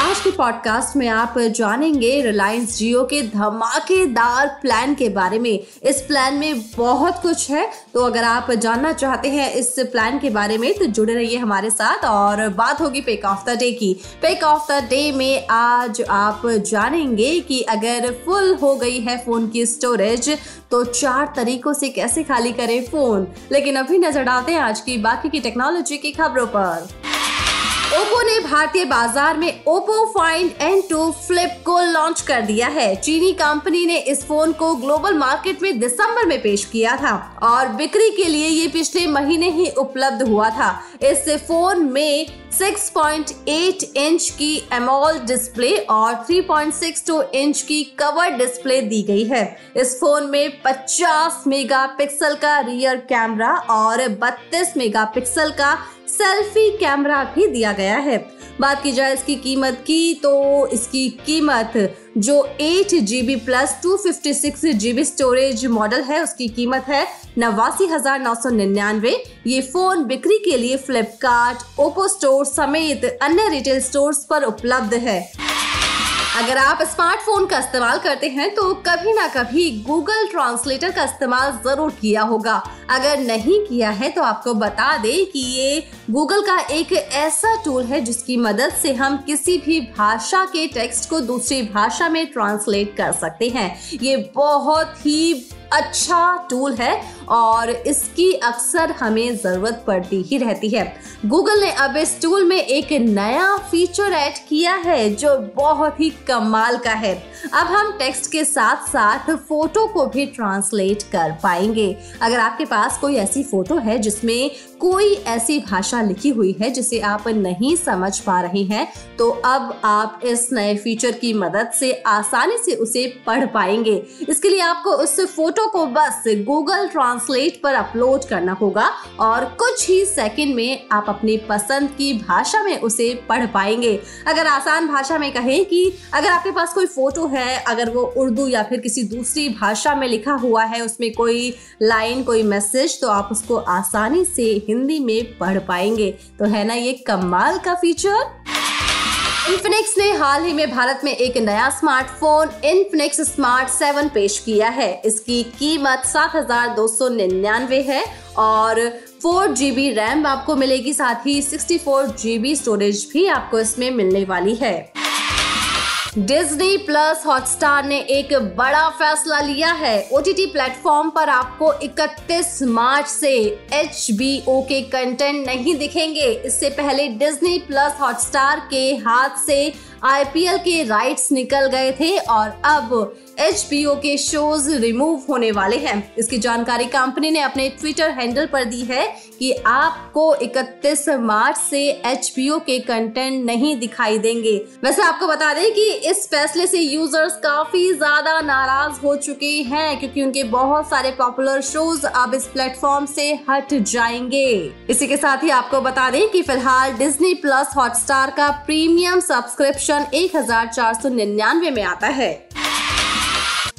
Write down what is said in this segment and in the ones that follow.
आज के पॉडकास्ट में आप जानेंगे रिलायंस जियो के धमाकेदार प्लान के बारे में। इस प्लान में बहुत कुछ है तो अगर आप जानना चाहते हैं इस प्लान के बारे में तो जुड़े रहिए हमारे साथ और बात होगी पेक ऑफ़ द डे की। पेक ऑफ़ द डे में आज आप जानेंगे कि अगर फुल हो गई है फ़ोन की स्टोरेज तो चार तरीकों से कैसे खाली करें फ़ोन लेकिन अभी नज़र डालते हैं आज की बाकी की टेक्नोलॉजी की खबरों पर। ओप्पो ने भारतीय बाज़ार में Oppo find N two flip को लॉन्च कर दिया है। चीनी कंपनी ने इस फ़ोन को ग्लोबल मार्केट में दिसंबर में पेश किया था और बिक्री के लिए ये पिछले महीने ही उपलब्ध हुआ था। इस फ़ोन में 6.8 इंच की एमोल डिस्प्ले और 3.62 इंच की कवर डिस्प्ले दी गई है। इस फ़ोन में 50 मेगापिक्सल का रियर कैमरा और 32 मेगापिक्सल का सेल्फी कैमरा भी दिया गया है। बात की जाए इसकी कीमत की तो इसकी कीमत जो eight G B plus two fifty six G B storage model है, उसकी कीमत है नवासी हज़ार नौ सौ निन्यानवे। ये फ़ोन बिक्री के लिए फ्लिपकार्ट ओप्पो स्टोर समेत अन्य रिटेल स्टोर्स पर उपलब्ध है। अगर आप स्मार्टफ़ोन का इस्तेमाल करते हैं तो कभी ना कभी गूगल ट्रांसलेटर का इस्तेमाल ज़रूर किया होगा। अगर नहीं किया है तो आपको बता दे कि ये गूगल का एक ऐसा टूल है, जिसकी मदद से हम किसी भी भाषा के टेक्स्ट को दूसरी भाषा में ट्रांसलेट कर सकते हैं। ये बहुत ही अच्छा टूल है और इसकी अक्सर हमें ज़रूरत पड़ती ही रहती है। गूगल ने अब इस टूल में एक नया फीचर ऐड किया है जो बहुत ही कमाल का है। अब हम टेक्स्ट के साथ साथ फ़ोटो को भी ट्रांसलेट कर पाएँगे। अगर आपके पास कोई ऐसी फ़ोटो है जिसमें कोई ऐसी भाषा लिखी हुई है जिसे आप नहीं समझ पा रहे हैं तो अब आप इस नए फीचर की मदद से आसानी से उसे पढ़ पाएँगे। इसके लिए आपको उस फ़ोटो को बस गूगल ट्रांसलेट पर अपलोड करना होगा और कुछ ही सेकंड में आप अपनी पसंद की भाषा में उसे पढ़ पाएँगे। अगर आसान भाषा में कहें कि अगर आपके पास कोई फ़ोटो है, अगर वो उर्दू या फिर किसी दूसरी भाषा में लिखा हुआ है, उसमें कोई लाइन कोई मैसेज तो आप उसको आसानी से हिंदी में पढ़ पाएँगे। तो है ना ये कमाल का फीचर इन्फिनिक्स ने हाल ही में भारत में एक नया स्मार्टफ़ोन इन्फिनिक्स स्मार्ट 7 पेश किया है। इसकी कीमत सात हज़ार दो सौ निन्यानवे है और फोर जीबी रैम आपको मिलेगी, साथ ही सिक्सटी फोर जीबी स्टोरेज भी आपको इसमें मिलने वाली है। डिज्नी प्लस हॉटस्टार ने एक बड़ा फैसला लिया है। ओटीटी प्लेटफॉर्म पर आपको 31 मार्च से HBO के कंटेंट नहीं दिखेंगे। इससे पहले डिज्नी प्लस हॉटस्टार के हाथ से आईपीएल के राइट्स निकल गए थे और अब एच के शोज़ रिमूव होने वाले हैं। इसकी जानकारी कंपनी ने अपने ट्विटर हैंडल पर दी है कि आपको 31 मार्च से एच के कंटेंट नहीं दिखाई देंगे। वैसे आपको बता दें कि इस फैसले से यूज़र्स काफ़ी ज़्यादा नाराज़ हो चुके हैं क्योंकि उनके बहुत सारे पॉपुलर शोज़ अब इस प्लेटफॉर्म से हट जाएँगे। इसी के साथ ही आपको बता दें कि फ़िलहाल डिज्नी प्लस हॉटस्टार का प्रीमियम सब्सक्रिप्शन एक सौ निन्यानवे में आता है।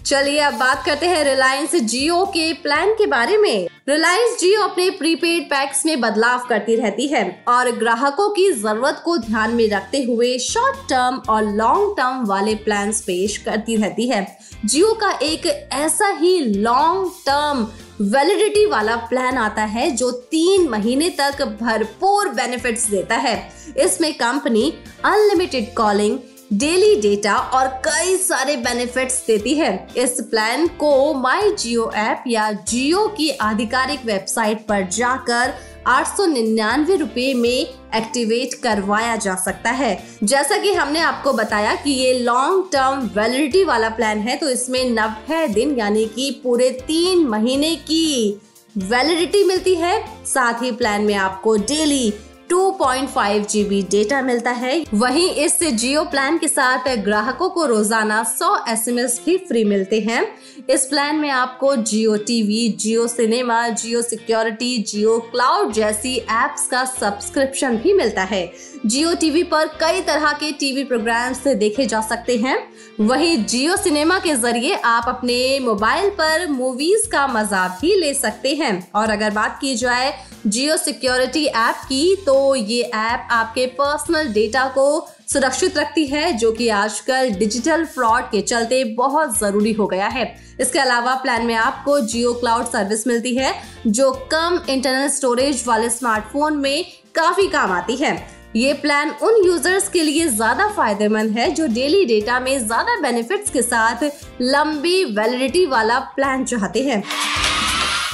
चलिए अब बात करते हैं रिलायंस जियो के प्लान के बारे में। रिलायंस जियो अपने प्रीपेड पैक्स में बदलाव करती रहती है और ग्राहकों की ज़रूरत को ध्यान में रखते हुए शॉर्ट टर्म और लॉन्ग टर्म वाले प्लान पेश करती रहती है। जियो का एक ऐसा ही लॉन्ग टर्म वैलिडिटी वाला प्लान आता है जो तीन महीने तक भरपूर बेनिफिट्स देता है। इसमें company unlimited calling daily data और कई सारे बेनिफिट्स देती है। इस प्लान को माई जियो ऐप या जियो की आधिकारिक वेबसाइट पर जाकर आठ सौ में एक्टिवेट करवाया जा सकता है। जैसा कि हमने आपको बताया कि ये लॉन्ग टर्म वैलिडिटी वाला प्लान है तो इसमें नब्बे दिन, यानी कि पूरे तीन महीने की वैलिडिटी मिलती है। साथ ही प्लान में आपको डेली 2.5 जीबी डेटा मिलता है। वहीं इस जियो प्लान के साथ ग्राहकों को रोज़ाना 100 एसएमएस भी फ्री मिलते हैं। इस प्लान में आपको Jio TV, Jio cinema, Jio security, Jio cloud जैसी एप्स का सब्सक्रिप्शन भी मिलता है। जियो टीवी पर कई तरह के टीवी प्रोग्राम्स देखे जा सकते हैं। वहीं जियो सिनेमा के ज़रिए आप अपने मोबाइल पर मूवीज़ का मज़ा भी ले सकते हैं। और अगर बात की जाए जियो सिक्योरिटी ऐप की तो ये ऐप आपके पर्सनल डेटा को सुरक्षित रखती है, जो कि आजकल डिजिटल फ्रॉड के चलते बहुत ज़रूरी हो गया है। इसके अलावा प्लान में आपको जियो क्लाउड सर्विस मिलती है, जो कम इंटरनल स्टोरेज वाले स्मार्टफ़ोन में काफ़ी काम आती है। ये प्लान उन यूज़र्स के लिए ज़्यादा फ़ायदेमंद है जो डेली डेटा में ज़्यादा बेनिफिट्स के साथ लंबी वैलिडिटी वाला प्लान चाहते हैं।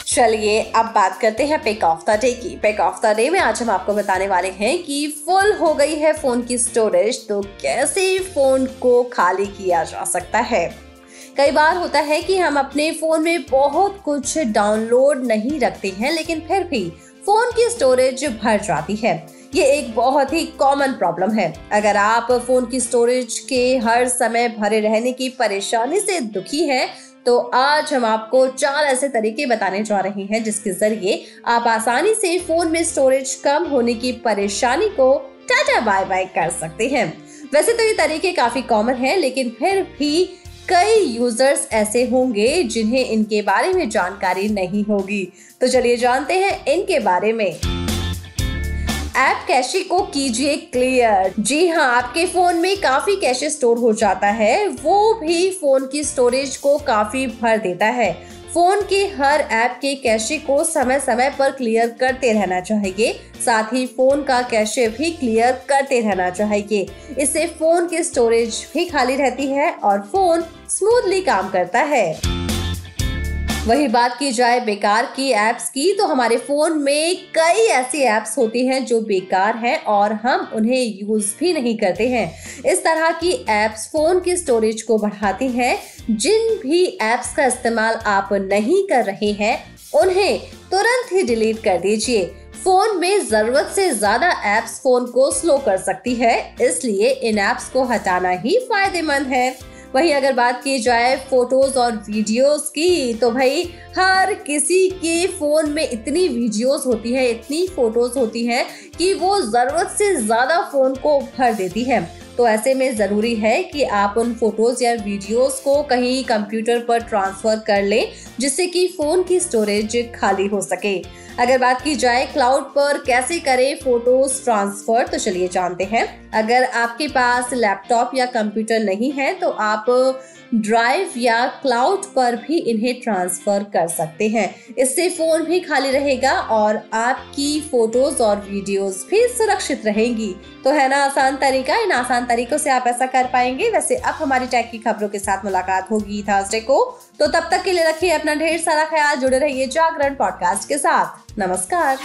चलिए, अब बात करते हैं पिक ऑफ़ द डे की। पिक ऑफ़ द डे में आज हम आपको बताने वाले हैं कि फुल हो गई है फ़ोन की स्टोरेज तो कैसे फ़ोन को खाली किया जा सकता है? कई बार होता है कि हम अपने फ़ोन में बहुत कुछ डाउनलोड नहीं रखते हैं, लेकिन फिर भी फ़ोन की स्टोरेज भर जाती है। ये एक बहुत ही कॉमन प्रॉब्लम है। अगर आप फ़ोन की स्टोरेज के हर समय भरे रहने की परेशानी से दुखी हैं तो आज हम आपको चार ऐसे तरीके बताने जा रहे हैं जिसके ज़रिए आप आसानी से फ़ोन में स्टोरेज कम होने की परेशानी को टाटा बाय बाय कर सकते हैं। वैसे तो ये तरीके काफ़ी कॉमन हैं, लेकिन फिर भी कई यूज़र्स ऐसे होंगे जिन्हें इनके बारे में जानकारी नहीं होगी। तो चलिए जानते हैं इनके बारे में। ऐप कैशे को कीजिए क्लियर जी हाँ आपके फ़ोन में काफ़ी कैशे स्टोर हो जाता है। वो भी फ़ोन की स्टोरेज को काफ़ी भर देता है। फ़ोन के हर ऐप के कैशे को समय समय पर क्लियर करते रहना चाहिए। साथ ही फ़ोन का कैशे भी क्लियर करते रहना चाहिए। इससे फ़ोन की स्टोरेज भी खाली रहती है और फ़ोन स्मूथली काम करता है। वही बात की जाए बेकार की एप्स की तो हमारे फ़ोन में कई ऐसी एप्स होती हैं जो बेकार हैं और हम उन्हें यूज़ भी नहीं करते हैं। इस तरह की एप्स फ़ोन की स्टोरेज को बढ़ाती हैं। जिन भी एप्स का इस्तेमाल आप नहीं कर रहे हैं, उन्हें तुरंत ही डिलीट कर दीजिए। फ़ोन में ज़रूरत से ज़्यादा एप्स फ़ोन को स्लो कर सकती है, इसलिए इन एप्स को हटाना ही फ़ायदेमंद है। वहीं अगर बात की जाए फ़ोटोज़ और वीडियोस की तो भाई हर किसी के फ़ोन में इतनी वीडियोस होती है, इतनी फ़ोटोज़ होती है कि वो ज़रूरत से ज़्यादा फ़ोन को भर देती है। तो ऐसे में ज़रूरी है कि आप उन फ़ोटोज़ या वीडियोस को कहीं कंप्यूटर पर ट्रांसफ़र कर लें, जिससे कि फ़ोन की स्टोरेज खाली हो सके। अगर बात की जाए क्लाउड पर कैसे करें फ़ोटोज़ ट्रांसफ़र तो चलिए जानते हैं। अगर आपके पास लैपटॉप या कंप्यूटर नहीं है तो आप ड्राइव या क्लाउड पर भी इन्हें ट्रांसफ़र कर सकते हैं। इससे फ़ोन भी खाली रहेगा और आपकी फ़ोटोज़ और वीडियोस भी सुरक्षित रहेंगी। तो है ना, आसान तरीका? इन आसान तरीकों से आप ऐसा कर पाएँगे। वैसे अब हमारी टैग की खबरों के साथ मुलाकात होगी थर्सडे को। तो तब तक के लिए रखिए अपना ढेर सारा ख्याल, जुड़े रहिए जागरण पॉडकास्ट के साथ। नमस्कार।